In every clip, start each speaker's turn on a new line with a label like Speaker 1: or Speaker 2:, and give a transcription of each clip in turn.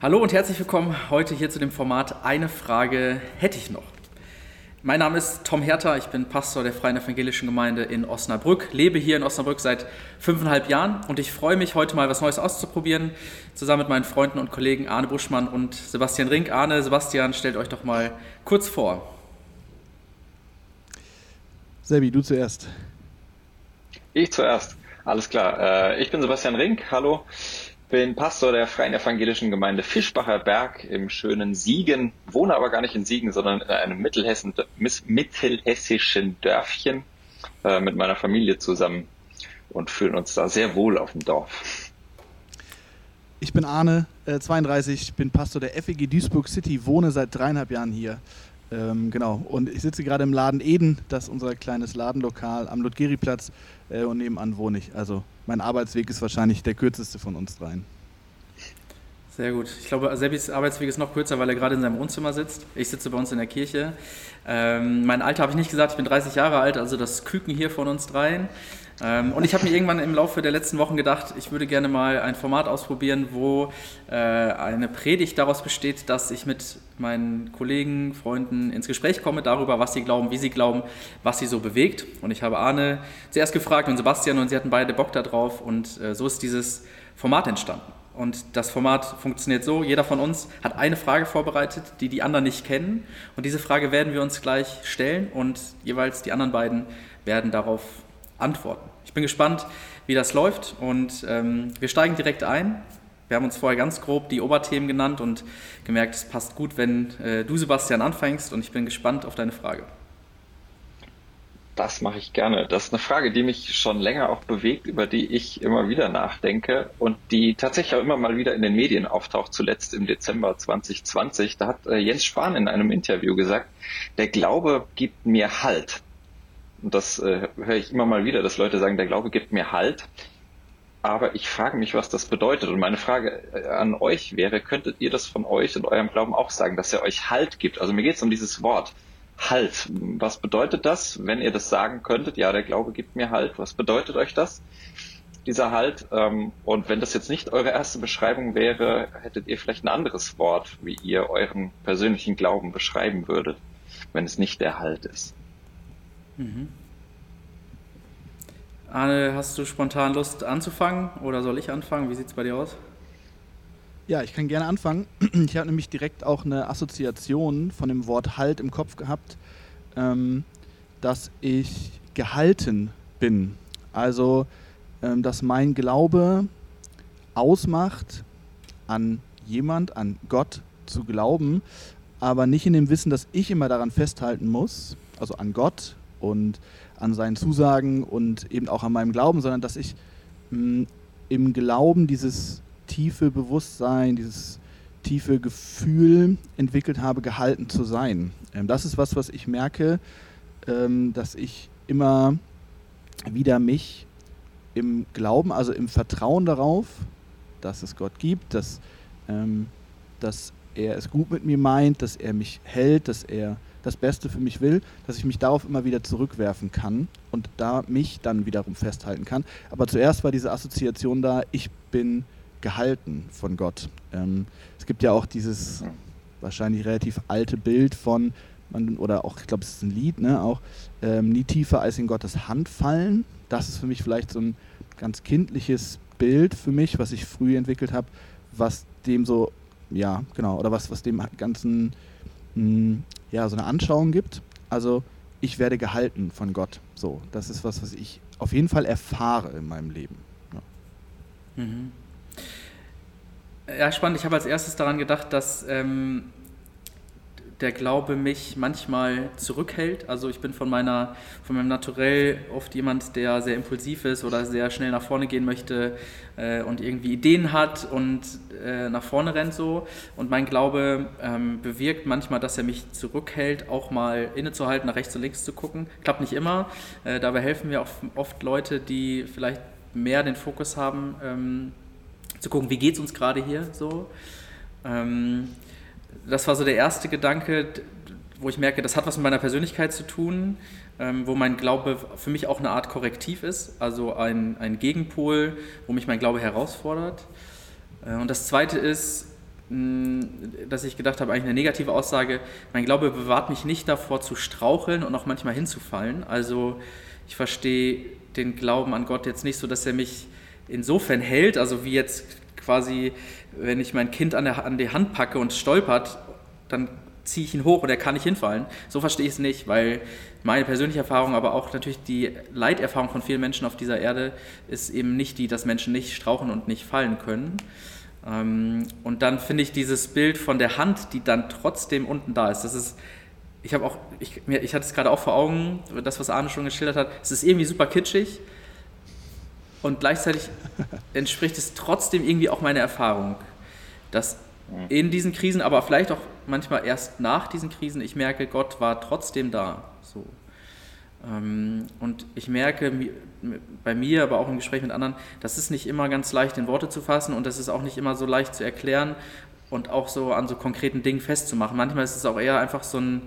Speaker 1: Hallo und herzlich willkommen heute hier zu dem Format Eine Frage hätte ich noch. Mein Name ist Tom Herter, ich bin Pastor der Freien Evangelischen Gemeinde in Osnabrück, lebe hier in Osnabrück seit fünfeinhalb Jahren und ich freue mich, heute mal was Neues auszuprobieren, zusammen mit meinen Freunden und Kollegen Arne Buschmann und Sebastian Rink. Arne, Sebastian, stellt euch doch mal kurz vor.
Speaker 2: Sebi, du zuerst.
Speaker 3: Ich zuerst. Alles klar. Äh, ich bin Sebastian Rink. Hallo bin Pastor der Freien Evangelischen Gemeinde Fischbacher Berg im schönen Siegen, wohne aber gar nicht in Siegen, sondern in einem mittelhessen, mittelhessischen Dörfchen äh, mit meiner Familie zusammen und fühlen uns da sehr wohl auf dem Dorf.
Speaker 2: Ich bin Arne, äh, 32, bin Pastor der FEG Duisburg City, wohne seit dreieinhalb Jahren hier. Ähm, genau, und ich sitze gerade im Laden Eden, das ist unser kleines Ladenlokal am Ludgeriplatz äh, und nebenan wohne ich. Also mein Arbeitsweg ist wahrscheinlich der kürzeste von uns dreien.
Speaker 1: Sehr gut. Ich glaube, Sebis Arbeitsweg ist noch kürzer, weil er gerade in seinem Wohnzimmer sitzt. Ich sitze bei uns in der Kirche. Ähm, mein Alter habe ich nicht gesagt, ich bin 30 Jahre alt, also das Küken hier von uns dreien. Ähm, und ich habe mir irgendwann im Laufe der letzten Wochen gedacht, ich würde gerne mal ein Format ausprobieren, wo äh, eine Predigt daraus besteht, dass ich mit meinen Kollegen, Freunden ins Gespräch komme darüber, was sie glauben, wie sie glauben, was sie so bewegt. Und ich habe Arne zuerst gefragt und Sebastian und sie hatten beide Bock darauf und äh, so ist dieses Format entstanden. Und das Format funktioniert so, jeder von uns hat eine Frage vorbereitet, die die anderen nicht kennen. Und diese Frage werden wir uns gleich stellen und jeweils die anderen beiden werden darauf antworten. Ich bin gespannt, wie das läuft und ähm, wir steigen direkt ein. Wir haben uns vorher ganz grob die Oberthemen genannt und gemerkt, es passt gut, wenn äh, du, Sebastian, anfängst und ich bin gespannt auf deine Frage.
Speaker 3: Das mache ich gerne. Das ist eine Frage, die mich schon länger auch bewegt, über die ich immer wieder nachdenke und die tatsächlich auch immer mal wieder in den Medien auftaucht, zuletzt im Dezember 2020. Da hat äh, Jens Spahn in einem Interview gesagt, der Glaube gibt mir Halt. Und das äh, höre ich immer mal wieder, dass Leute sagen, der Glaube gibt mir Halt. Aber ich frage mich, was das bedeutet. Und meine Frage äh, an euch wäre, könntet ihr das von euch und eurem Glauben auch sagen, dass er euch Halt gibt? Also mir geht es um dieses Wort Halt. Was bedeutet das, wenn ihr das sagen könntet? Ja, der Glaube gibt mir Halt. Was bedeutet euch das? Dieser Halt. Ähm, und wenn das jetzt nicht eure erste Beschreibung wäre, hättet ihr vielleicht ein anderes Wort, wie ihr euren persönlichen Glauben beschreiben würdet, wenn es nicht der Halt ist. Mhm.
Speaker 1: Arne, hast du spontan Lust anzufangen oder soll ich anfangen? Wie sieht es bei dir aus?
Speaker 2: Ja, ich kann gerne anfangen. Ich habe nämlich direkt auch eine Assoziation von dem Wort Halt im Kopf gehabt, ähm, dass ich gehalten bin. Also, ähm, dass mein Glaube ausmacht, an jemand, an Gott zu glauben, aber nicht in dem Wissen, dass ich immer daran festhalten muss, also an Gott, und an seinen Zusagen und eben auch an meinem Glauben, sondern dass ich mh, mm, im Glauben dieses tiefe Bewusstsein, dieses tiefe Gefühl entwickelt habe, gehalten zu sein. Ähm, das ist was, was ich merke, ähm, dass ich immer wieder mich im Glauben, also im Vertrauen darauf, dass es Gott gibt, dass, ähm, dass er es gut mit mir meint, dass er mich hält, dass er das Beste für mich will, dass ich mich darauf immer wieder zurückwerfen kann und da mich dann wiederum festhalten kann. Aber zuerst war diese Assoziation da, ich bin gehalten von Gott. Ähm, es gibt ja auch dieses wahrscheinlich relativ alte Bild von, man, oder auch, ich glaube, es ist ein Lied, ne, auch ähm, nie tiefer als in Gottes Hand fallen. Das ist für mich vielleicht so ein ganz kindliches Bild für mich, was ich früh entwickelt habe, was dem so, ja, genau, oder was, was dem ganzen mh, ja, so eine Anschauung gibt. Also ich werde gehalten von Gott. So, das ist was, was ich auf jeden Fall erfahre in meinem Leben.
Speaker 1: Ja, mhm. ja spannend. Ich habe als erstes daran gedacht, dass ähm, der Glaube mich manchmal zurückhält. Also ich bin von meiner, von meinem Naturell oft jemand, der sehr impulsiv ist oder sehr schnell nach vorne gehen möchte äh, und irgendwie Ideen hat und äh, nach vorne rennt so. Und mein Glaube ähm, bewirkt manchmal, dass er mich zurückhält, auch mal innezuhalten, nach rechts und links zu gucken. Klappt nicht immer. Äh, dabei helfen mir auch oft Leute, die vielleicht mehr den Fokus haben, ähm, zu gucken, wie geht es uns gerade hier so. Ähm, das war so der erste Gedanke, wo ich merke, das hat was mit meiner Persönlichkeit zu tun, ähm, wo mein Glaube für mich auch eine Art Korrektiv ist, also ein, ein Gegenpol, wo mich mein Glaube herausfordert. Äh, und das zweite ist, mm, dass ich gedacht habe, eigentlich eine negative Aussage, mein Glaube bewahrt mich nicht davor zu straucheln und auch manchmal hinzufallen. Also ich verstehe den Glauben an Gott jetzt nicht so, dass er mich insofern hält, also wie jetzt quasi, wenn ich mein Kind an, der, an die Hand packe und stolpert, dann ziehe ich ihn hoch und er kann nicht hinfallen. So verstehe ich es nicht, weil meine persönliche Erfahrung, aber auch natürlich die Leiterfahrung von vielen Menschen auf dieser Erde ist eben nicht die, dass Menschen nicht strauchen und nicht fallen können. Ähm, und dann finde ich dieses Bild von der Hand, die dann trotzdem unten da ist, das ist, ich habe auch, ich, ich hatte es gerade auch vor Augen, das, was Arne schon geschildert hat, es ist irgendwie super kitschig und gleichzeitig entspricht es trotzdem irgendwie auch meiner Erfahrung, dass in diesen Krisen, aber vielleicht auch manchmal erst nach diesen Krisen, ich merke, Gott war trotzdem da. So. Ähm, und ich merke bei mir, aber auch im Gespräch mit anderen, das ist nicht immer ganz leicht in Worte zu fassen und das ist auch nicht immer so leicht zu erklären und auch so an so konkreten Dingen festzumachen. Manchmal ist es auch eher einfach so, ein,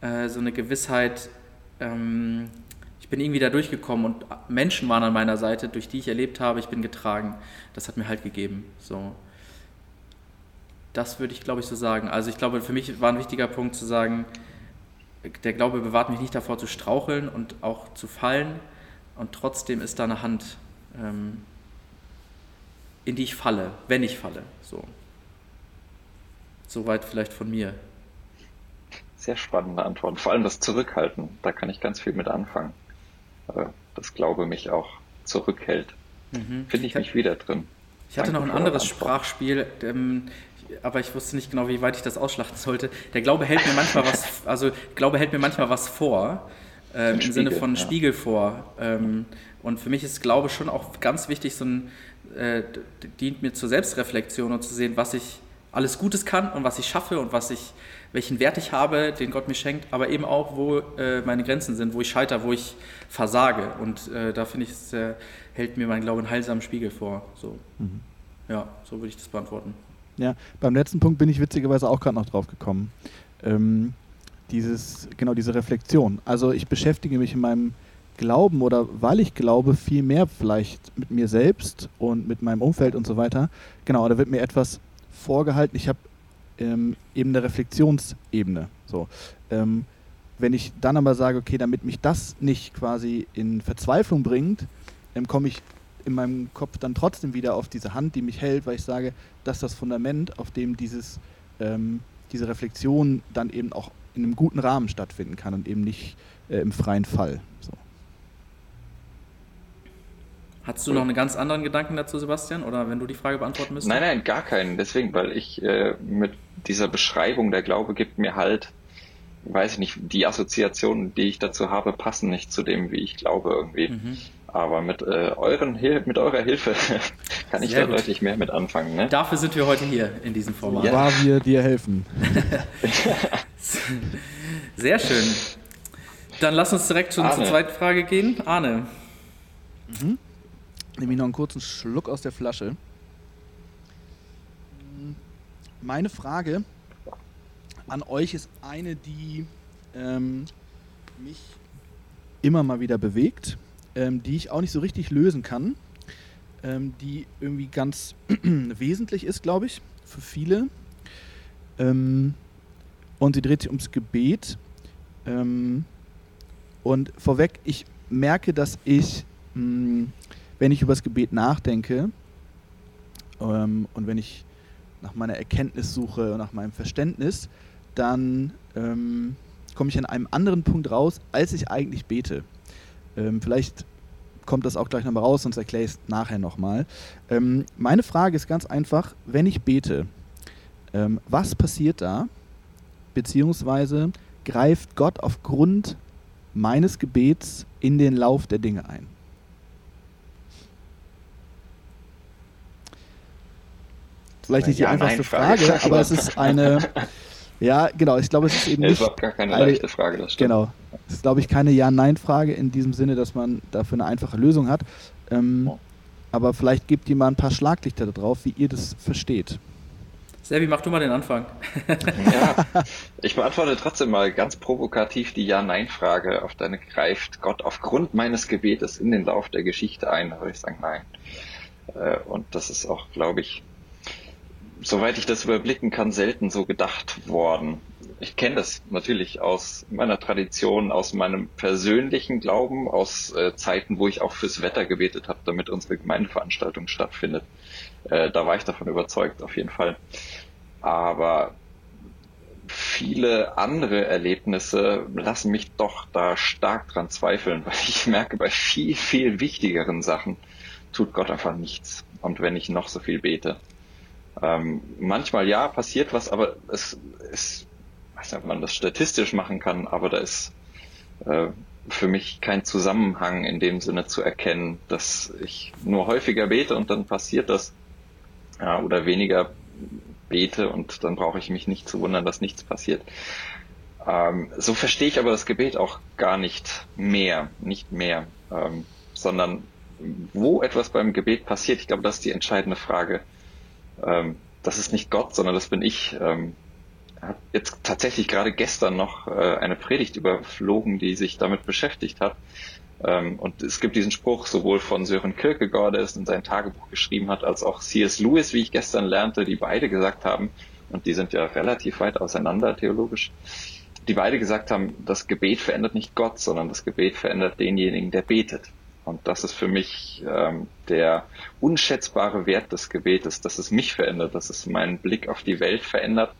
Speaker 1: äh, so eine Gewissheit, ähm, ich bin irgendwie da durchgekommen und Menschen waren an meiner Seite, durch die ich erlebt habe, ich bin getragen. Das hat mir halt gegeben. So. Das würde ich, glaube ich, so sagen. Also ich glaube, für mich war ein wichtiger Punkt zu sagen, der Glaube bewahrt mich nicht davor zu straucheln und auch zu fallen. Und trotzdem ist da eine Hand, ähm, in die ich falle, wenn ich falle. So. Soweit vielleicht von mir.
Speaker 3: Sehr spannende Antwort. Vor allem das Zurückhalten, da kann ich ganz viel mit anfangen. Äh, das Glaube mich auch zurückhält. Mhm. Finde ich mich wieder drin.
Speaker 1: Ich hatte Danke noch ein anderes Sprachspiel. Ähm, aber ich wusste nicht genau, wie weit ich das ausschlachten sollte. Der Glaube hält mir manchmal was, also Glaube hält mir manchmal was vor, ähm, im Spiegel, Sinne von ja. Spiegel vor. Ähm, und für mich ist Glaube schon auch ganz wichtig, so ein, äh, dient mir zur Selbstreflexion und zu sehen, was ich alles Gutes kann und was ich schaffe und was ich, welchen Wert ich habe, den Gott mir schenkt, aber eben auch, wo äh, meine Grenzen sind, wo ich scheitere, wo ich versage. Und äh, da finde ich, es äh, hält mir mein Glaube einen heilsamen Spiegel vor. So. Mhm. Ja, so würde ich das beantworten.
Speaker 2: Ja, beim letzten Punkt bin ich witzigerweise auch gerade noch drauf gekommen. Ähm, dieses, genau diese Reflexion. Also ich beschäftige mich in meinem Glauben oder weil ich glaube, viel mehr vielleicht mit mir selbst und mit meinem Umfeld und so weiter. Genau, da wird mir etwas vorgehalten. Ich habe ähm, eben eine Reflexionsebene. So. Ähm, wenn ich dann aber sage, okay, damit mich das nicht quasi in Verzweiflung bringt, ähm, komme ich in meinem Kopf dann trotzdem wieder auf diese Hand, die mich hält, weil ich sage, dass das Fundament, auf dem dieses, ähm, diese Reflexion dann eben auch in einem guten Rahmen stattfinden kann und eben nicht äh, im freien Fall. So.
Speaker 1: Hast du noch einen ganz anderen Gedanken dazu, Sebastian? Oder wenn du die Frage beantworten müsstest?
Speaker 3: Nein, nein, gar keinen. Deswegen, weil ich äh, mit dieser Beschreibung, der Glaube gibt mir halt, weiß ich nicht, die Assoziationen, die ich dazu habe, passen nicht zu dem, wie ich glaube irgendwie. Mhm. Aber mit, äh, euren, mit eurer Hilfe kann ich Sehr da gut. deutlich mehr mit anfangen. Ne?
Speaker 1: Dafür sind wir heute hier in diesem Format.
Speaker 2: Ja. War wir dir helfen.
Speaker 1: Sehr schön. Dann lass uns direkt schon zur zweiten Frage gehen. Arne.
Speaker 2: Mhm. Nehme ich noch einen kurzen Schluck aus der Flasche. Meine Frage an euch ist eine, die ähm, mich immer mal wieder bewegt ähm, die ich auch nicht so richtig lösen kann, ähm, die irgendwie ganz wesentlich ist, glaube ich, für viele. Ähm, und sie dreht sich ums Gebet. Ähm, und vorweg, ich merke, dass ich, mh, hm, wenn ich über das Gebet nachdenke ähm, und wenn ich nach meiner Erkenntnis suche und nach meinem Verständnis, dann ähm, komme ich an einem anderen Punkt raus, als ich eigentlich bete. Ähm, vielleicht kommt das auch gleich nochmal raus, sonst erkläre ich es nachher nochmal. Ähm, meine Frage ist ganz einfach, wenn ich bete, ähm, was passiert da? Beziehungsweise greift Gott aufgrund meines Gebets in den Lauf der Dinge ein? Vielleicht nicht die ja, einfachste Frage, aber es ist eine, Ja, genau. Ich glaube, es ist eben nicht. Das
Speaker 3: ist gar keine eine, leichte Frage, das
Speaker 2: stimmt. Genau. Es ist, glaube ich, keine Ja-Nein-Frage in diesem Sinne, dass man dafür eine einfache Lösung hat. Ähm, oh. Aber vielleicht gibt jemand ein paar Schlaglichter darauf, wie ihr das versteht.
Speaker 1: Servi, mach du mal den Anfang.
Speaker 3: ja, ich beantworte trotzdem mal ganz provokativ die Ja-Nein-Frage auf deine greift Gott aufgrund meines Gebetes in den Lauf der Geschichte ein. Da würde ich sagen, nein. Äh, und das ist auch, glaube ich, soweit ich das überblicken kann, selten so gedacht worden. Ich kenne das natürlich aus meiner Tradition, aus meinem persönlichen Glauben, aus äh, Zeiten, wo ich auch fürs Wetter gebetet habe, damit unsere Gemeindeveranstaltung stattfindet. Äh, da war ich davon überzeugt, auf jeden Fall. Aber viele andere Erlebnisse lassen mich doch da stark dran zweifeln, weil ich merke, bei viel, viel wichtigeren Sachen tut Gott einfach nichts. Und wenn ich noch so viel bete. Ähm, manchmal ja, passiert was, aber es ist, weiß nicht, ob man das statistisch machen kann, aber da ist äh, für mich kein Zusammenhang in dem Sinne zu erkennen, dass ich nur häufiger bete und dann passiert das ja, oder weniger bete und dann brauche ich mich nicht zu wundern, dass nichts passiert. Ähm, so verstehe ich aber das Gebet auch gar nicht mehr, nicht mehr, ähm, sondern wo etwas beim Gebet passiert, ich glaube, das ist die entscheidende Frage. Ähm, das ist nicht Gott, sondern das bin ich. Ähm, habe jetzt tatsächlich gerade gestern noch äh, eine Predigt überflogen, die sich damit beschäftigt hat. Ähm, und es gibt diesen Spruch sowohl von Sören Kierkegaard, der es in sein Tagebuch geschrieben hat, als auch C.S. Lewis, wie ich gestern lernte, die beide gesagt haben, und die sind ja relativ weit auseinander theologisch, die beide gesagt haben, das Gebet verändert nicht Gott, sondern das Gebet verändert denjenigen, der betet. Und das ist für mich ähm, der unschätzbare Wert des Gebetes, dass es mich verändert, dass es meinen Blick auf die Welt verändert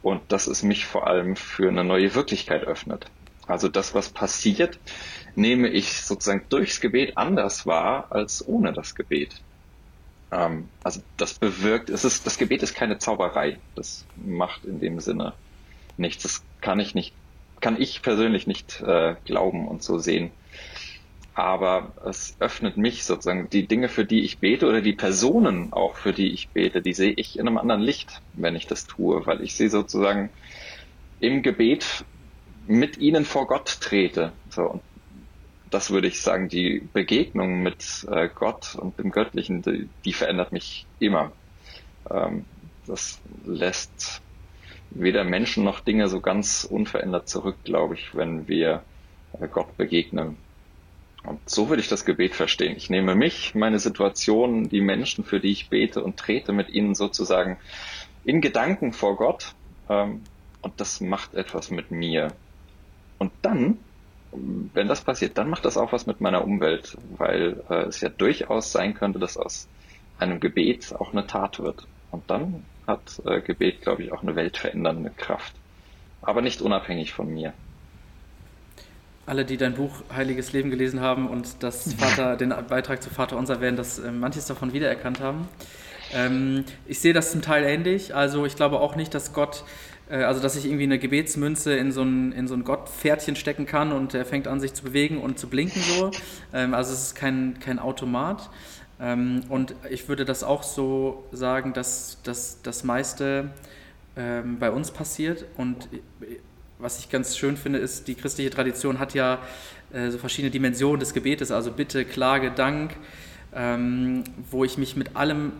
Speaker 3: und dass es mich vor allem für eine neue Wirklichkeit öffnet. Also das, was passiert, nehme ich sozusagen durchs Gebet anders wahr als ohne das Gebet. Ähm, also das bewirkt, es ist, das Gebet ist keine Zauberei. Das macht in dem Sinne nichts. Das kann ich nicht, kann ich persönlich nicht äh, glauben und so sehen. Aber es öffnet mich sozusagen die Dinge, für die ich bete oder die Personen auch, für die ich bete, die sehe ich in einem anderen Licht, wenn ich das tue, weil ich sie sozusagen im Gebet mit ihnen vor Gott trete. So, und das würde ich sagen, die Begegnung mit äh, Gott und dem Göttlichen, die, die verändert mich immer. Ähm, das lässt weder Menschen noch Dinge so ganz unverändert zurück, glaube ich, wenn wir äh, Gott begegnen. Und so würde ich das Gebet verstehen. Ich nehme mich, meine Situation, die Menschen, für die ich bete und trete mit ihnen sozusagen in Gedanken vor Gott. Ähm, und das macht etwas mit mir. Und dann wenn das passiert, dann macht das auch was mit meiner Umwelt, weil äh, es ja durchaus sein könnte, dass aus einem Gebet auch eine Tat wird. Und dann hat äh, Gebet, glaube ich, auch eine weltverändernde Kraft. Aber nicht unabhängig von mir.
Speaker 1: Alle, die dein Buch Heiliges Leben gelesen haben und das Vater, den Beitrag zu Vater Unser werden, das äh, manches davon wiedererkannt haben. Ähm, ich sehe das zum Teil ähnlich. Also ich glaube auch nicht, dass Gott äh, also, dass ich irgendwie eine Gebetsmünze in so ein, in so ein Gottpferdchen stecken kann und er fängt an, sich zu bewegen und zu blinken so. Ähm, also, es ist kein, kein Automat. Ähm, und ich würde das auch so sagen, dass, dass das meiste ähm, bei uns passiert. Und was ich ganz schön finde, ist, die christliche Tradition hat ja äh, so verschiedene Dimensionen des Gebetes, also Bitte, Klage, Dank, wo ich mich mit allem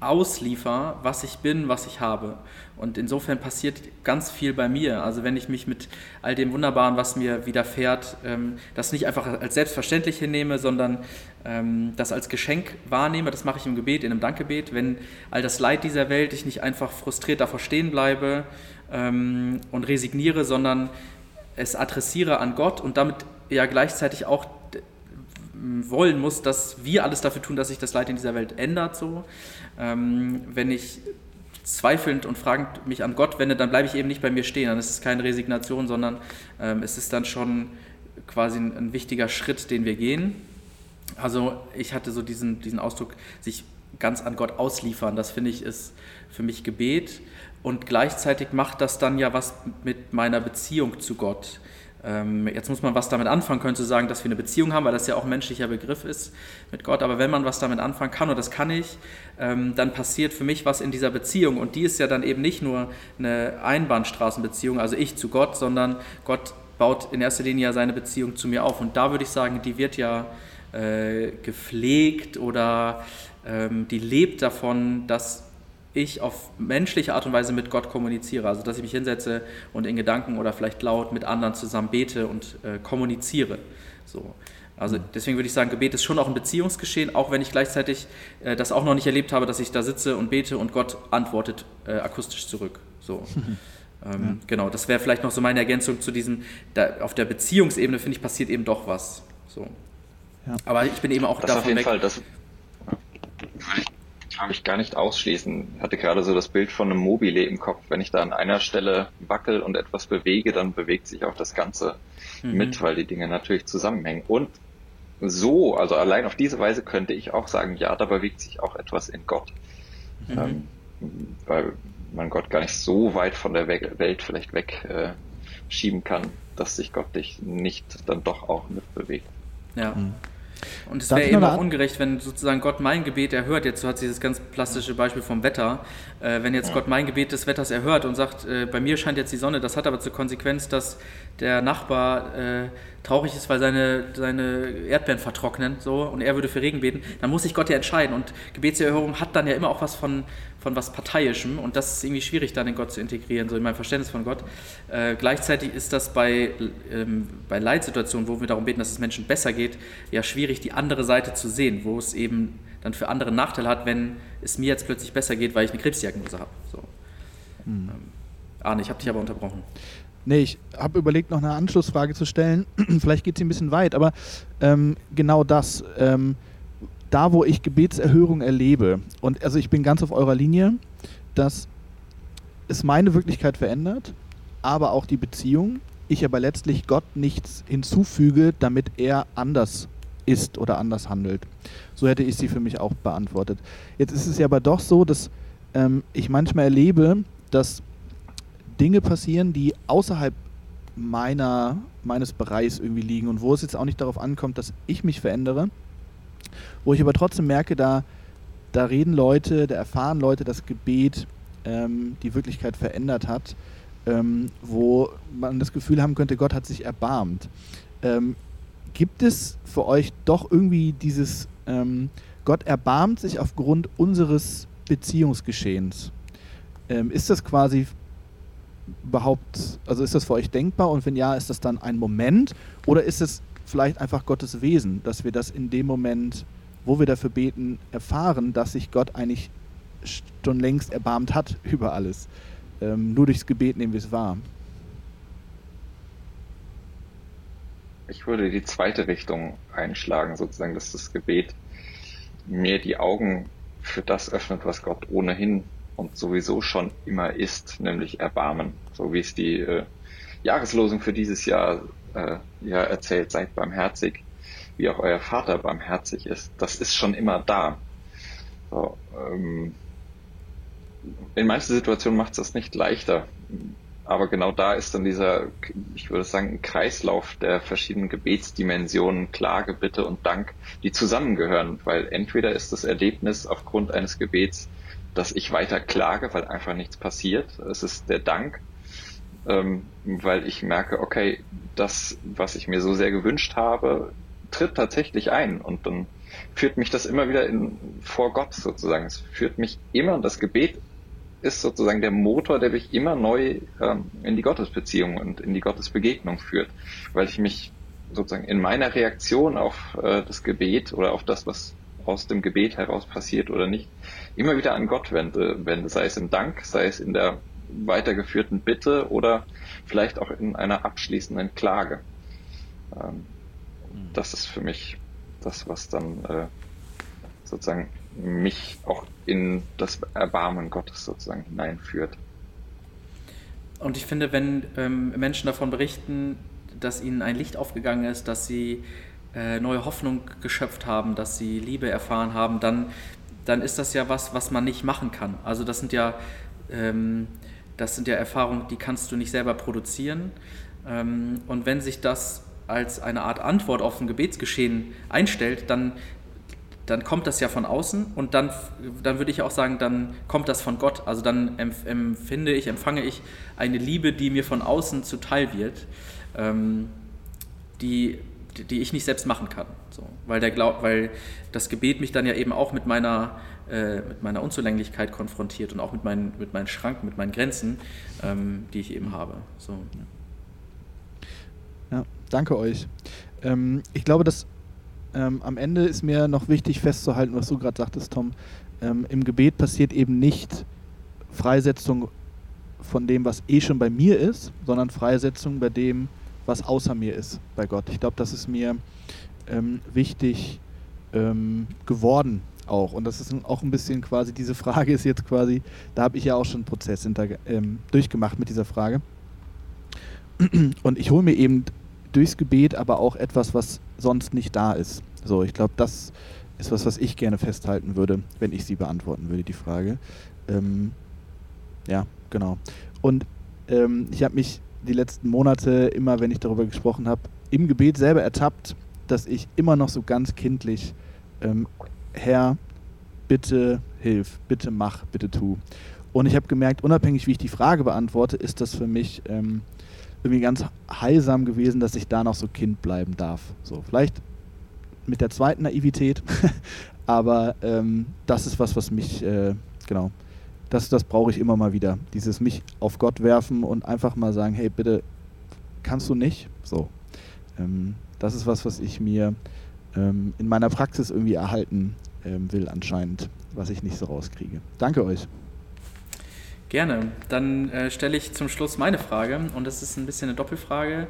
Speaker 1: ausliefer, was ich bin, was ich habe. Und insofern passiert ganz viel bei mir. Also wenn ich mich mit all dem Wunderbaren, was mir widerfährt, ähm, das nicht einfach als selbstverständlich hinnehme, sondern ähm, das als Geschenk wahrnehme, das mache ich im Gebet, in einem Dankgebet, wenn all das Leid dieser Welt ich nicht einfach frustriert davor stehen bleibe ähm, und resigniere, sondern es adressiere an Gott und damit ja gleichzeitig auch wollen muss, dass wir alles dafür tun, dass sich das Leid in dieser Welt ändert. So. Ähm, wenn ich zweifelnd und fragend mich an Gott wende, dann bleibe ich eben nicht bei mir stehen. Dann ist es keine Resignation, sondern ähm, es ist dann schon quasi ein, ein, wichtiger Schritt, den wir gehen. Also ich hatte so diesen, diesen Ausdruck, sich ganz an Gott ausliefern. Das finde ich ist für mich Gebet. Und gleichzeitig macht das dann ja was mit meiner Beziehung zu Gott. Ähm, jetzt muss man was damit anfangen können, zu sagen, dass wir eine Beziehung haben, weil das ja auch ein menschlicher Begriff ist mit Gott. Aber wenn man was damit anfangen kann, und das kann ich, ähm, dann passiert für mich was in dieser Beziehung. Und die ist ja dann eben nicht nur eine Einbahnstraßenbeziehung, also ich zu Gott, sondern Gott baut in erster Linie ja seine Beziehung zu mir auf. Und da würde ich sagen, die wird ja äh, gepflegt oder ähm, die lebt davon, dass ich auf menschliche Art und Weise mit Gott kommuniziere. Also dass ich mich hinsetze und in Gedanken oder vielleicht laut mit anderen zusammen bete und äh, kommuniziere. So. Also deswegen würde ich sagen, Gebet ist schon auch ein Beziehungsgeschehen, auch wenn ich gleichzeitig äh, das auch noch nicht erlebt habe, dass ich da sitze und bete und Gott antwortet äh, akustisch zurück. So. ähm, ja. Genau, das wäre vielleicht noch so meine Ergänzung zu diesem, da, auf der Beziehungsebene finde ich passiert eben doch was. So. Ja. Aber ich bin eben auch
Speaker 3: das davon auf jeden weg. Fall, das würde ich, glaube ich, gar nicht ausschließen. Ich hatte gerade so das Bild von einem Mobile im Kopf. Wenn ich da an einer Stelle wackel und etwas bewege, dann bewegt sich auch das Ganze mhm. mit, weil die Dinge natürlich zusammenhängen. Und so, also allein auf diese Weise könnte ich auch sagen, ja, da bewegt sich auch etwas in Gott. Mhm. Ähm, weil man Gott gar nicht so weit von der Welt vielleicht wegschieben äh, kann, dass sich Gott dich nicht dann doch auch mitbewegt.
Speaker 1: Ja. Mhm. Und es wäre eben auch ungerecht, wenn sozusagen Gott mein Gebet erhört. Jetzt hat sie dieses ganz plastische Beispiel vom Wetter. Äh, wenn jetzt ja. Gott mein Gebet des Wetters erhört und sagt, äh, bei mir scheint jetzt die Sonne, das hat aber zur Konsequenz, dass der Nachbar äh, traurig ist, weil seine, seine Erdbeeren vertrocknen so, und er würde für Regen beten, dann muss sich Gott ja entscheiden. Und Gebetserhörung hat dann ja immer auch was von, von was Parteiischem und das ist irgendwie schwierig, dann in Gott zu integrieren, so in meinem Verständnis von Gott. Äh, gleichzeitig ist das bei, ähm, bei Leitsituationen, wo wir darum beten, dass es Menschen besser geht, ja schwierig, die andere Seite zu sehen, wo es eben dann für andere Nachteile hat, wenn es mir jetzt plötzlich besser geht, weil ich eine Krebsdiagnose habe. So. Hm. Ähm, Arne, ich habe dich aber unterbrochen.
Speaker 2: Nee, ich habe überlegt, noch eine Anschlussfrage zu stellen. Vielleicht geht sie ein bisschen weit, aber ähm, genau das. Ähm, da, wo ich Gebetserhörung erlebe, und also ich bin ganz auf eurer Linie, dass es meine Wirklichkeit verändert, aber auch die Beziehung. Ich aber letztlich Gott nichts hinzufüge, damit er anders ist oder anders handelt. So hätte ich sie für mich auch beantwortet. Jetzt ist es ja aber doch so, dass ähm, ich manchmal erlebe, dass Dinge passieren, die außerhalb meiner, meines Bereichs irgendwie liegen und wo es jetzt auch nicht darauf ankommt, dass ich mich verändere, wo ich aber trotzdem merke, da, da reden Leute, da erfahren Leute, dass Gebet ähm, die Wirklichkeit verändert hat, ähm, wo man das Gefühl haben könnte, Gott hat sich erbarmt. Ähm, gibt es für euch doch irgendwie dieses, ähm, Gott erbarmt sich aufgrund unseres Beziehungsgeschehens? Ähm, ist das quasi überhaupt, also ist das für euch denkbar und wenn ja, ist das dann ein Moment oder ist es vielleicht einfach Gottes Wesen, dass wir das in dem Moment, wo wir dafür beten, erfahren, dass sich Gott eigentlich schon längst erbarmt hat über alles. Ähm, nur durchs Gebet nehmen wir es wahr.
Speaker 3: Ich würde die zweite Richtung einschlagen, sozusagen, dass das Gebet mir die Augen für das öffnet, was Gott ohnehin und sowieso schon immer ist, nämlich Erbarmen. So wie es die äh, Jahreslosung für dieses Jahr äh, ja erzählt, seid barmherzig, wie auch euer Vater barmherzig ist. Das ist schon immer da. So, ähm, in manchen Situationen macht es das nicht leichter. Aber genau da ist dann dieser, ich würde sagen, ein Kreislauf der verschiedenen Gebetsdimensionen, Klage, Bitte und Dank, die zusammengehören. Weil entweder ist das Erlebnis aufgrund eines Gebets dass ich weiter klage, weil einfach nichts passiert. Es ist der Dank, ähm, weil ich merke, okay, das, was ich mir so sehr gewünscht habe, tritt tatsächlich ein und dann führt mich das immer wieder in, vor Gott sozusagen. Es führt mich immer, das Gebet ist sozusagen der Motor, der mich immer neu ähm, in die Gottesbeziehung und in die Gottesbegegnung führt, weil ich mich sozusagen in meiner Reaktion auf äh, das Gebet oder auf das, was aus dem Gebet heraus passiert oder nicht, immer wieder an Gott wende, wende, sei es im Dank, sei es in der weitergeführten Bitte oder vielleicht auch in einer abschließenden Klage. Ähm, mhm. das ist für mich das, was dann äh, sozusagen mich auch in das Erbarmen Gottes sozusagen hineinführt.
Speaker 1: Und ich finde, wenn ähm, Menschen davon berichten, dass ihnen ein Licht aufgegangen ist, dass sie äh, neue Hoffnung geschöpft haben, dass sie Liebe erfahren haben, dann, dann ist das ja was, was man nicht machen kann. Also das sind ja, ähm, das sind ja Erfahrungen, die kannst du nicht selber produzieren. Ähm, und wenn sich das als eine Art Antwort auf ein Gebetsgeschehen einstellt, dann, dann kommt das ja von außen und dann, dann würde ich auch sagen, dann kommt das von Gott. Also dann empfinde ich, empfange ich eine Liebe, die mir von außen zuteil wird, ähm, die die ich nicht selbst machen kann. So, weil, der Glaub, weil das Gebet mich dann ja eben auch mit meiner, äh, mit meiner Unzulänglichkeit konfrontiert und auch mit meinen, mit meinen Schranken, mit meinen Grenzen, ähm, die ich eben habe. So.
Speaker 2: Ja, danke euch. Ähm, ich glaube, dass ähm, am Ende ist mir noch wichtig festzuhalten, was du gerade sagtest, Tom. Ähm, Im Gebet passiert eben nicht Freisetzung von dem, was eh schon bei mir ist, sondern Freisetzung bei dem, was außer mir ist, bei Gott. Ich glaube, das ist mir ähm, wichtig ähm, geworden auch. Und das ist auch ein bisschen quasi, diese Frage ist jetzt quasi, da habe ich ja auch schon einen Prozess hinter, ähm, durchgemacht mit dieser Frage. Und ich hole mir eben durchs Gebet aber auch etwas, was sonst nicht da ist. So, ich glaube, das ist was, was ich gerne festhalten würde, wenn ich sie beantworten würde, die Frage. Ähm, ja, genau. Und ähm, ich habe mich die letzten Monate immer, wenn ich darüber gesprochen habe, im Gebet selber ertappt, dass ich immer noch so ganz kindlich, ähm, Herr, bitte hilf, bitte mach, bitte tu. Und ich habe gemerkt, unabhängig wie ich die Frage beantworte, ist das für mich ähm, irgendwie ganz heilsam gewesen, dass ich da noch so Kind bleiben darf. So, vielleicht mit der zweiten Naivität, aber ähm, das ist was, was mich, äh, genau, das, das brauche ich immer mal wieder. Dieses mich auf Gott werfen und einfach mal sagen, hey, bitte, kannst du nicht? So. Ähm, das ist was, was ich mir ähm, in meiner Praxis irgendwie erhalten ähm, will anscheinend, was ich nicht so rauskriege. Danke euch.
Speaker 1: Gerne. Dann äh, stelle ich zum Schluss meine Frage und das ist ein bisschen eine Doppelfrage.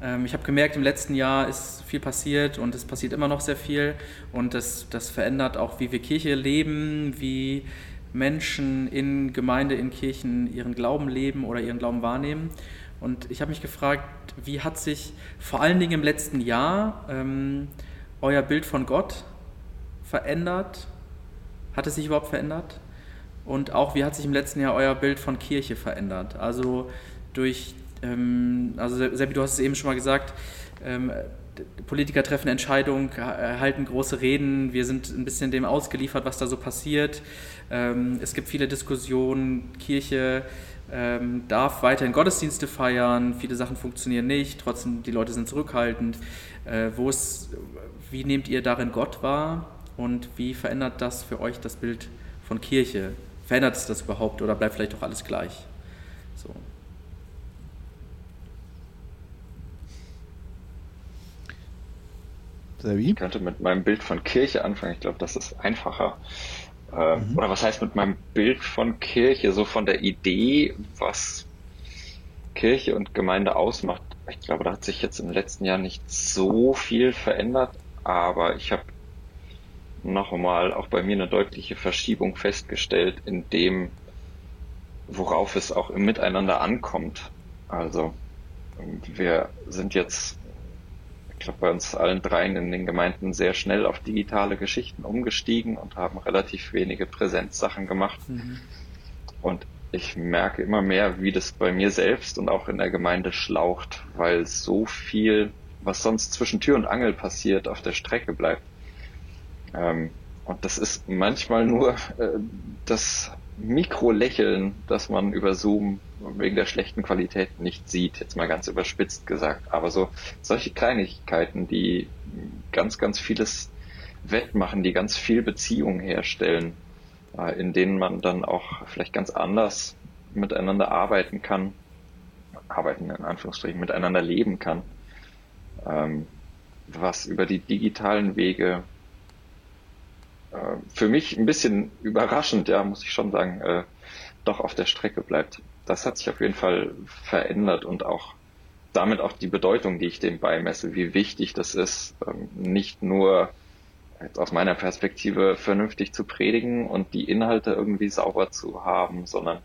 Speaker 1: Ähm, ich habe gemerkt, im letzten Jahr ist viel passiert und es passiert immer noch sehr viel und das, das verändert auch, wie wir Kirche leben, wie Menschen in Gemeinde, in Kirchen ihren Glauben leben oder ihren Glauben wahrnehmen. Und ich habe mich gefragt, wie hat sich vor allen Dingen im letzten Jahr ähm, euer Bild von Gott verändert? Hat es sich überhaupt verändert? Und auch, wie hat sich im letzten Jahr euer Bild von Kirche verändert? Also durch, ähm, also Seppi, du hast es eben schon mal gesagt, ähm, Politiker treffen Entscheidungen, halten große Reden, wir sind ein bisschen dem ausgeliefert, was da so passiert. Ähm, es gibt viele Diskussionen, Kirche ähm, darf weiterhin Gottesdienste feiern, viele Sachen funktionieren nicht, trotzdem die Leute sind zurückhaltend. Äh, wo ist, wie nehmt ihr darin Gott wahr und wie verändert das für euch das Bild von Kirche? Verändert es das überhaupt oder bleibt vielleicht doch alles gleich? So.
Speaker 3: Ich könnte mit meinem Bild von Kirche anfangen. Ich glaube, das ist einfacher. Äh, mhm. Oder was heißt mit meinem Bild von Kirche? So von der Idee, was Kirche und Gemeinde ausmacht. Ich glaube, da hat sich jetzt im letzten Jahr nicht so viel verändert, aber ich habe noch einmal auch bei mir eine deutliche Verschiebung festgestellt in dem, worauf es auch im Miteinander ankommt. Also wir sind jetzt ich glaube, bei uns allen dreien in den Gemeinden sehr schnell auf digitale Geschichten umgestiegen und haben relativ wenige Präsenzsachen gemacht. Mhm. Und ich merke immer mehr, wie das bei mir selbst und auch in der Gemeinde schlaucht, weil so viel, was sonst zwischen Tür und Angel passiert, auf der Strecke bleibt. Ähm, und das ist manchmal nur äh, das Mikrolächeln, das man über Zoom wegen der schlechten Qualität nicht sieht, jetzt mal ganz überspitzt gesagt. Aber so solche Kleinigkeiten, die ganz, ganz vieles wettmachen, die ganz viel Beziehungen herstellen, äh, in denen man dann auch vielleicht ganz anders miteinander arbeiten kann, arbeiten in Anführungsstrichen, miteinander leben kann, ähm, was über die digitalen Wege äh, für mich ein bisschen überraschend, ja, muss ich schon sagen, äh, doch auf der Strecke bleibt. Das hat sich auf jeden Fall verändert und auch damit auch die Bedeutung, die ich dem beimesse, wie wichtig das ist, ähm, nicht nur aus meiner Perspektive vernünftig zu predigen und die Inhalte irgendwie sauber zu haben, sondern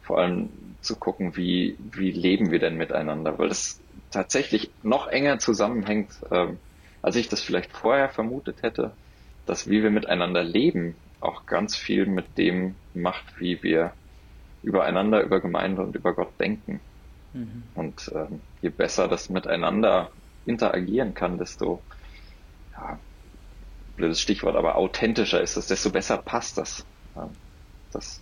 Speaker 3: vor allem zu gucken, wie, wie leben wir denn miteinander, weil das tatsächlich noch enger zusammenhängt, ähm, als ich das vielleicht vorher vermutet hätte dass wie wir miteinander leben auch ganz viel mit dem macht, wie wir übereinander, über Gemeinde und über Gott denken. Mhm. Und ähm, je besser das miteinander interagieren kann, desto, ja, blödes Stichwort, aber authentischer ist es, desto besser passt das. Ja, das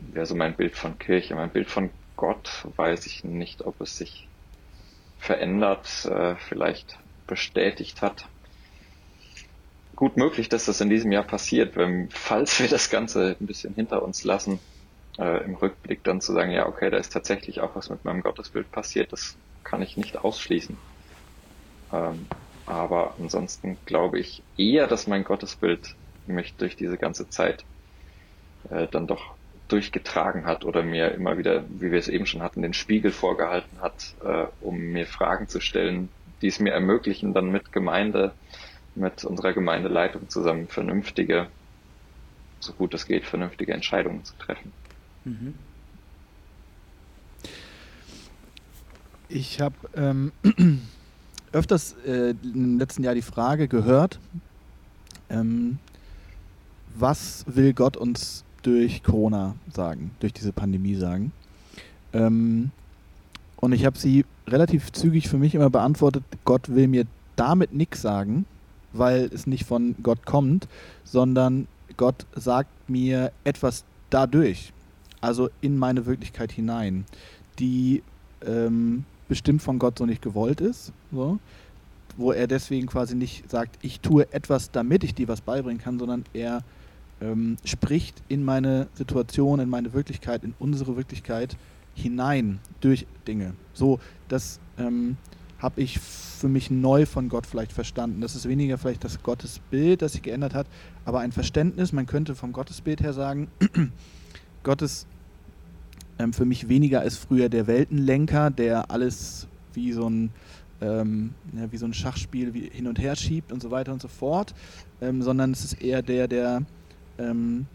Speaker 3: wäre so mein Bild von Kirche. Mein Bild von Gott weiß ich nicht, ob es sich verändert, äh, vielleicht bestätigt hat gut möglich, dass das in diesem Jahr passiert, wenn, falls wir das Ganze ein bisschen hinter uns lassen, äh, im Rückblick dann zu sagen, ja, okay, da ist tatsächlich auch was mit meinem Gottesbild passiert, das kann ich nicht ausschließen. Ähm, Aber ansonsten glaube ich eher, dass mein Gottesbild mich durch diese ganze Zeit äh, dann doch durchgetragen hat oder mir immer wieder, wie wir es eben schon hatten, den Spiegel vorgehalten hat, äh, um mir Fragen zu stellen, die es mir ermöglichen, dann mit Gemeinde, mit unserer Gemeindeleitung zusammen vernünftige, so gut es geht, vernünftige Entscheidungen zu treffen. Mhm.
Speaker 2: Ich habe ähm, öfters äh, im letzten Jahr die Frage gehört, ähm, was will Gott uns durch Corona sagen, durch diese Pandemie sagen? Ähm, und ich habe sie relativ zügig für mich immer beantwortet, Gott will mir damit nichts sagen, weil es nicht von Gott kommt, sondern Gott sagt mir etwas dadurch, also in meine Wirklichkeit hinein, die ähm, bestimmt von Gott so nicht gewollt ist, so, wo er deswegen quasi nicht sagt, ich tue etwas, damit ich dir was beibringen kann, sondern er ähm, spricht in meine Situation, in meine Wirklichkeit, in unsere Wirklichkeit hinein durch Dinge. So, das ähm, habe ich für mich neu von Gott vielleicht verstanden. Das ist weniger vielleicht das Gottesbild, das sich geändert hat, aber ein Verständnis. Man könnte vom Gottesbild her sagen, Gott ist ähm, für mich weniger als früher der Weltenlenker, der alles wie so ein ähm, ja, wie so ein Schachspiel wie hin und her schiebt und so weiter und so fort, ähm, sondern es ist eher der, der ähm,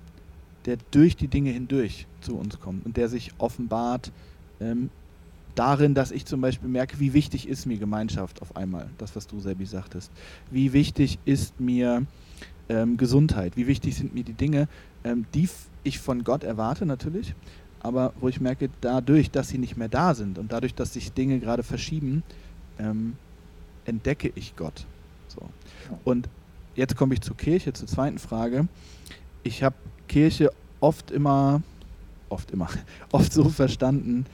Speaker 2: der durch die Dinge hindurch zu uns kommt und der sich offenbart ähm, darin, dass ich zum Beispiel merke, wie wichtig ist mir Gemeinschaft auf einmal, das, was du, Sebi, sagtest. Wie wichtig ist mir ähm, Gesundheit, wie wichtig sind mir die Dinge, ähm, die ich von Gott erwarte natürlich, aber wo ich merke, dadurch, dass sie nicht mehr da sind und dadurch, dass sich Dinge gerade verschieben, ähm, entdecke ich Gott. So. Und jetzt komme ich zur Kirche, zur zweiten Frage. Ich habe Kirche oft immer, oft immer, oft so verstanden,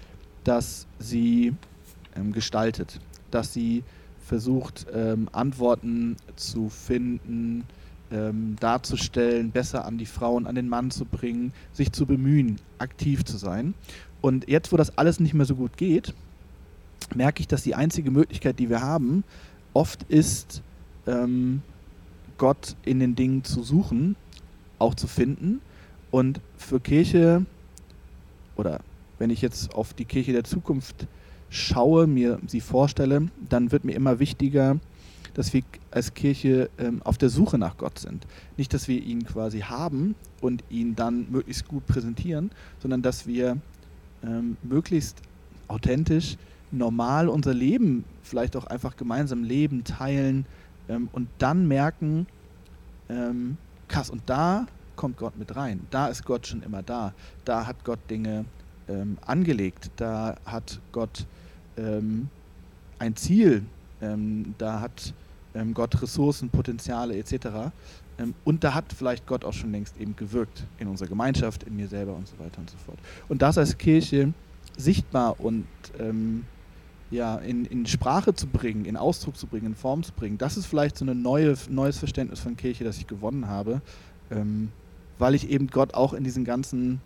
Speaker 2: dass sie ähm, gestaltet, dass sie versucht, ähm, Antworten zu finden, ähm, darzustellen, besser an die Frauen, an den Mann zu bringen, sich zu bemühen, aktiv zu sein. Und jetzt, wo das alles nicht mehr so gut geht, merke ich, dass die einzige Möglichkeit, die wir haben, oft ist, ähm, Gott in den Dingen zu suchen, auch zu finden und für Kirche, oder wenn ich jetzt auf die Kirche der Zukunft schaue, mir sie vorstelle, dann wird mir immer wichtiger, dass wir als Kirche ähm, auf der Suche nach Gott sind. Nicht, dass wir ihn quasi haben und ihn dann möglichst gut präsentieren, sondern dass wir ähm, möglichst authentisch, normal unser Leben, vielleicht auch einfach gemeinsam leben, teilen ähm, und dann merken, ähm, krass, und da kommt Gott mit rein. Da ist Gott schon immer da. Da hat Gott Dinge ähm, angelegt. Da hat Gott ähm, ein Ziel. Ähm, da hat ähm, Gott Ressourcen, Potenziale etc. Ähm, und da hat vielleicht Gott auch schon längst eben gewirkt in unserer Gemeinschaft, in mir selber und so weiter und so fort. Und das als Kirche sichtbar und ähm, ja, in, in Sprache zu bringen, in Ausdruck zu bringen, in Form zu bringen, das ist vielleicht so ein neue, neues Verständnis von Kirche, das ich gewonnen habe, ähm, weil ich eben Gott auch in diesen ganzen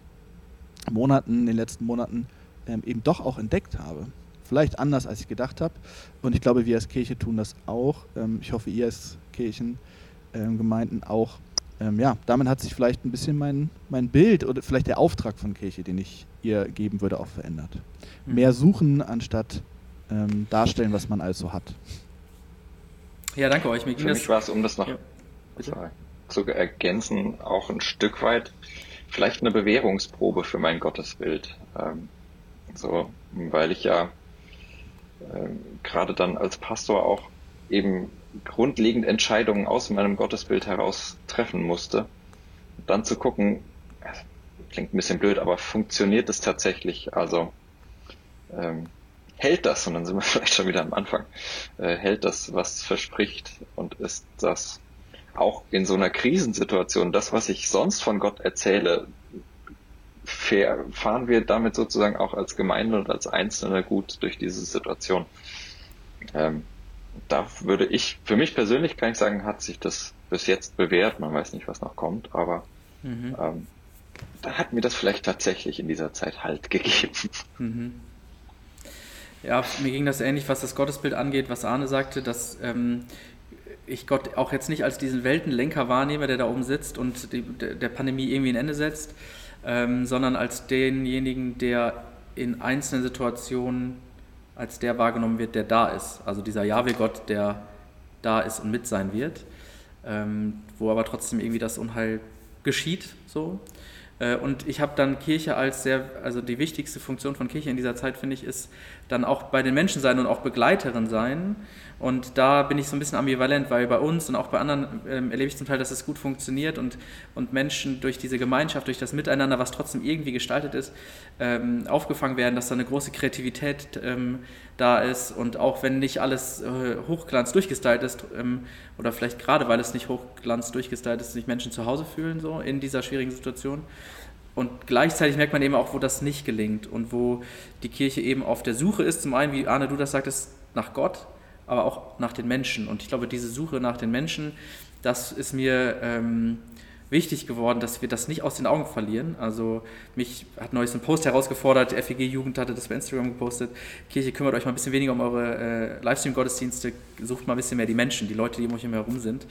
Speaker 2: Monaten, in den letzten Monaten ähm, eben doch auch entdeckt habe. Vielleicht anders, als ich gedacht habe. Und ich glaube, wir als Kirche tun das auch. Ähm, ich hoffe, ihr als Kirchengemeinden ähm, auch. Ähm, ja, damit hat sich vielleicht ein bisschen mein, mein Bild oder vielleicht der Auftrag von Kirche, den ich ihr geben würde, auch verändert. Mhm. Mehr suchen, anstatt ähm, darstellen, was man also hat.
Speaker 3: Ja, danke euch. Mir Für mich war es, um das noch ja, zu ergänzen, auch ein Stück weit vielleicht eine Bewährungsprobe für mein Gottesbild. Ähm, so, weil ich ja äh, gerade dann als Pastor auch eben grundlegend Entscheidungen aus meinem Gottesbild heraus treffen musste. Dann zu gucken, klingt ein bisschen blöd, aber funktioniert es tatsächlich? Also ähm, hält das, und dann sind wir vielleicht schon wieder am Anfang, äh, hält das, was verspricht und ist das auch in so einer Krisensituation, das, was ich sonst von Gott erzähle, fahren wir damit sozusagen auch als Gemeinde und als Einzelne gut durch diese Situation. Ähm, da würde ich, für mich persönlich kann ich sagen, hat sich das bis jetzt bewährt. Man weiß nicht, was noch kommt, aber mhm. ähm, da hat mir das vielleicht tatsächlich in dieser Zeit Halt gegeben. Mhm.
Speaker 1: Ja, mir ging das ähnlich, was das Gottesbild angeht, was Arne sagte, dass ähm, ich Gott auch jetzt nicht als diesen Weltenlenker wahrnehme, der da oben sitzt und die, der Pandemie irgendwie ein Ende setzt, ähm, sondern als denjenigen, der in einzelnen Situationen als der wahrgenommen wird, der da ist. Also dieser Jahwe-Gott, der da ist und mit sein wird, ähm, wo aber trotzdem irgendwie das Unheil geschieht. So. Äh, und ich habe dann Kirche als sehr, also die wichtigste Funktion von Kirche in dieser Zeit, finde ich, ist dann auch bei den Menschen sein und auch Begleiterin sein. Und da bin ich so ein bisschen ambivalent, weil bei uns und auch bei anderen ähm, erlebe ich zum Teil, dass es gut funktioniert und, und Menschen durch diese Gemeinschaft, durch das Miteinander, was trotzdem irgendwie gestaltet ist, ähm, aufgefangen werden, dass da eine große Kreativität ähm, da ist und auch wenn nicht alles äh, hochglanz durchgestylt ist ähm, oder vielleicht gerade weil es nicht hochglanz durchgestylt ist, sich Menschen zu Hause fühlen so in dieser schwierigen Situation. Und gleichzeitig merkt man eben auch, wo das nicht gelingt und wo die Kirche eben auf der Suche ist, zum einen, wie Arne, du das sagtest, nach Gott, aber auch nach den Menschen. Und ich glaube, diese Suche nach den Menschen, das ist mir ähm, wichtig geworden, dass wir das nicht aus den Augen verlieren. Also mich hat neulich ein Post herausgefordert, FEG Jugend hatte das bei Instagram gepostet, Kirche kümmert euch mal ein bisschen weniger um eure äh, Livestream-Gottesdienste, sucht mal ein bisschen mehr die Menschen, die Leute, die um euch herum sind.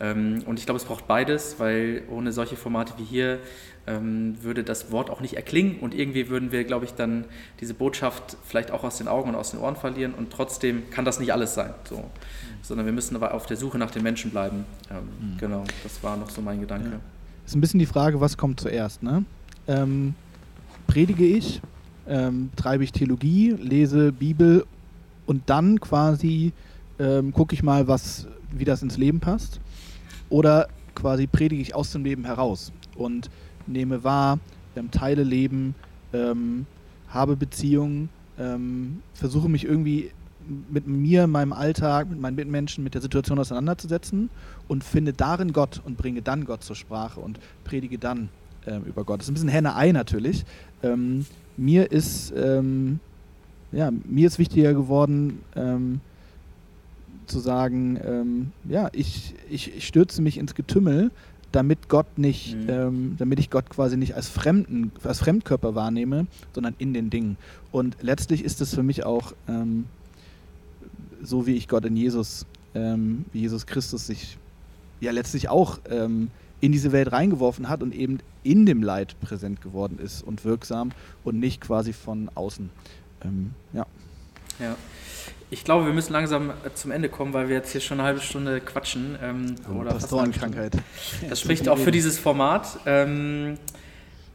Speaker 1: Ähm, und ich glaube, es braucht beides, weil ohne solche Formate wie hier ähm, würde das Wort auch nicht erklingen und irgendwie würden wir, glaube ich, dann diese Botschaft vielleicht auch aus den Augen und aus den Ohren verlieren und trotzdem kann das nicht alles sein. So. Sondern wir müssen aber auf der Suche nach den Menschen bleiben. Ähm, mhm. Genau, das war noch so mein Gedanke. Ja.
Speaker 2: Ist ein bisschen die Frage, was kommt zuerst. Ne? Ähm, predige ich, ähm, treibe ich Theologie, lese Bibel und dann quasi ähm, gucke ich mal, was, wie das ins Leben passt. Oder quasi predige ich aus dem Leben heraus. Und nehme wahr, ähm, teile Leben, ähm, habe Beziehungen, ähm, versuche mich irgendwie mit mir, meinem Alltag, mit meinen Mitmenschen, mit der Situation auseinanderzusetzen und finde darin Gott und bringe dann Gott zur Sprache und predige dann ähm, über Gott. Das ist ein bisschen Henne-Ei natürlich. Ähm, mir ist ähm, ja, mir ist wichtiger geworden, zu sagen, ja, ich, ich, ich stürze mich ins Getümmel, damit Gott nicht, mhm. ähm, damit ich Gott quasi nicht als Fremden, als Fremdkörper wahrnehme, sondern in den Dingen. Und letztlich ist es für mich auch ähm, so, wie ich Gott in Jesus, ähm, wie Jesus Christus sich ja letztlich auch ähm, in diese Welt reingeworfen hat und eben in dem Leid präsent geworden ist und wirksam und nicht quasi von außen. Ähm, ja.
Speaker 1: Ja. Ich glaube, wir müssen langsam zum Ende kommen, weil wir jetzt hier schon eine halbe Stunde quatschen. Ähm,
Speaker 2: oh, oder Pastorenkrankheit.
Speaker 1: Das spricht auch für dieses Format. Ähm,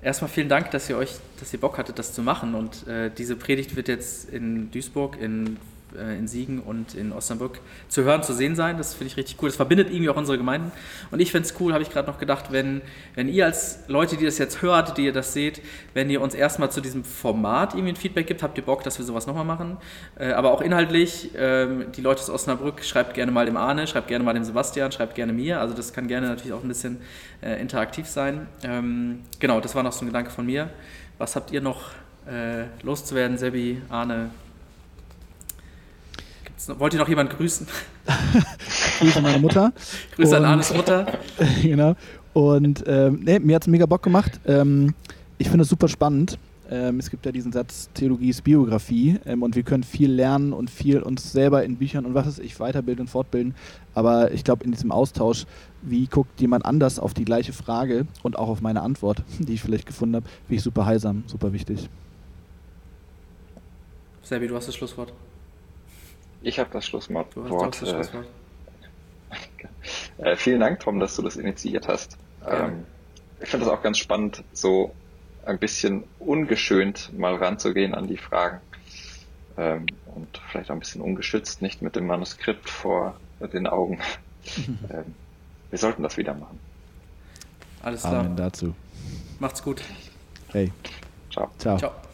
Speaker 1: erstmal vielen Dank, dass ihr euch, dass ihr Bock hattet, das zu machen. Und äh, diese Predigt wird jetzt in Duisburg, in äh, in Siegen und in Osnabrück zu hören, zu sehen sein. Das finde ich richtig cool. Das verbindet irgendwie auch unsere Gemeinden. Und ich finde es cool, habe ich gerade noch gedacht, wenn, wenn ihr als Leute, die das jetzt hört, die ihr das seht, wenn ihr uns erstmal zu diesem Format irgendwie ein Feedback gibt, habt ihr Bock, dass wir sowas nochmal machen. Äh, aber auch inhaltlich, ähm, die Leute aus Osnabrück, schreibt gerne mal dem Arne, schreibt gerne mal dem Sebastian, schreibt gerne mir. Also das kann gerne natürlich auch ein bisschen äh, interaktiv sein. Ähm, genau, das war noch so ein Gedanke von mir. Was habt ihr noch loszuwerden, Sebi, Arne, Wollt ihr noch jemand grüßen?
Speaker 2: Grüße an meine Mutter.
Speaker 1: Grüße an Arnes Mutter.
Speaker 2: genau. Und ähm, nee, mir hat es mega Bock gemacht. Ähm, ich finde es super spannend. Ähm, es gibt ja diesen Satz, Theologie ist Biografie ähm, und wir können viel lernen und viel uns selber in Büchern und was weiß ich weiterbilden und fortbilden. Aber ich glaube, in diesem Austausch, wie guckt jemand anders auf die gleiche Frage und auch auf meine Antwort, die ich vielleicht gefunden habe, finde ich super heilsam, super wichtig.
Speaker 1: Sebi, du hast das Schlusswort.
Speaker 3: Ich habe das Schlusswort. Du hast das äh, Schlusswort. Äh, vielen Dank, Tom, dass du das initiiert hast. Ähm, ich finde das auch ganz spannend, so ein bisschen ungeschönt mal ranzugehen an die Fragen. Ähm, und vielleicht auch ein bisschen ungeschützt, nicht mit dem Manuskript vor den Augen. ähm, wir sollten das wieder machen.
Speaker 1: Alles klar.
Speaker 2: Amen dazu.
Speaker 1: Macht's gut.
Speaker 2: Hey.
Speaker 3: Ciao.
Speaker 2: Ciao. Ciao.